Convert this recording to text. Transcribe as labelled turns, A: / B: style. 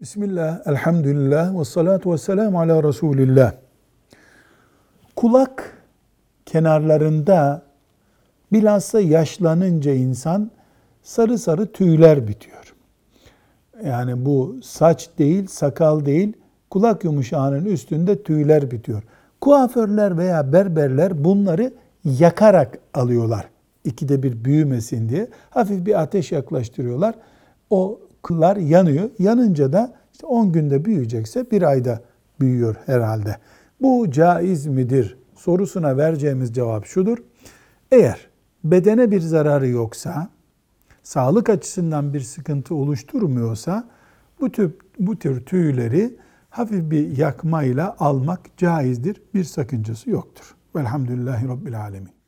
A: Bismillah, elhamdülillah, ve salatu ve selamu ala Resulillah. Kulak kenarlarında bilhassa yaşlanınca insan sarı sarı tüyler bitiyor. Yani bu saç değil, sakal değil, kulak yumuşağının üstünde tüyler bitiyor. Kuaförler veya berberler bunları yakarak alıyorlar. İkide bir büyümesin diye. Hafif bir ateş yaklaştırıyorlar. O kıllar yanıyor. Yanınca da işte 10 günde büyüyecekse bir ayda büyüyor herhalde. Bu caiz midir sorusuna vereceğimiz cevap şudur. Eğer bedene bir zararı yoksa, sağlık açısından bir sıkıntı oluşturmuyorsa bu tür, bu tür tüyleri hafif bir yakmayla almak caizdir. Bir sakıncası yoktur. Velhamdülillahi Rabbil Alemin.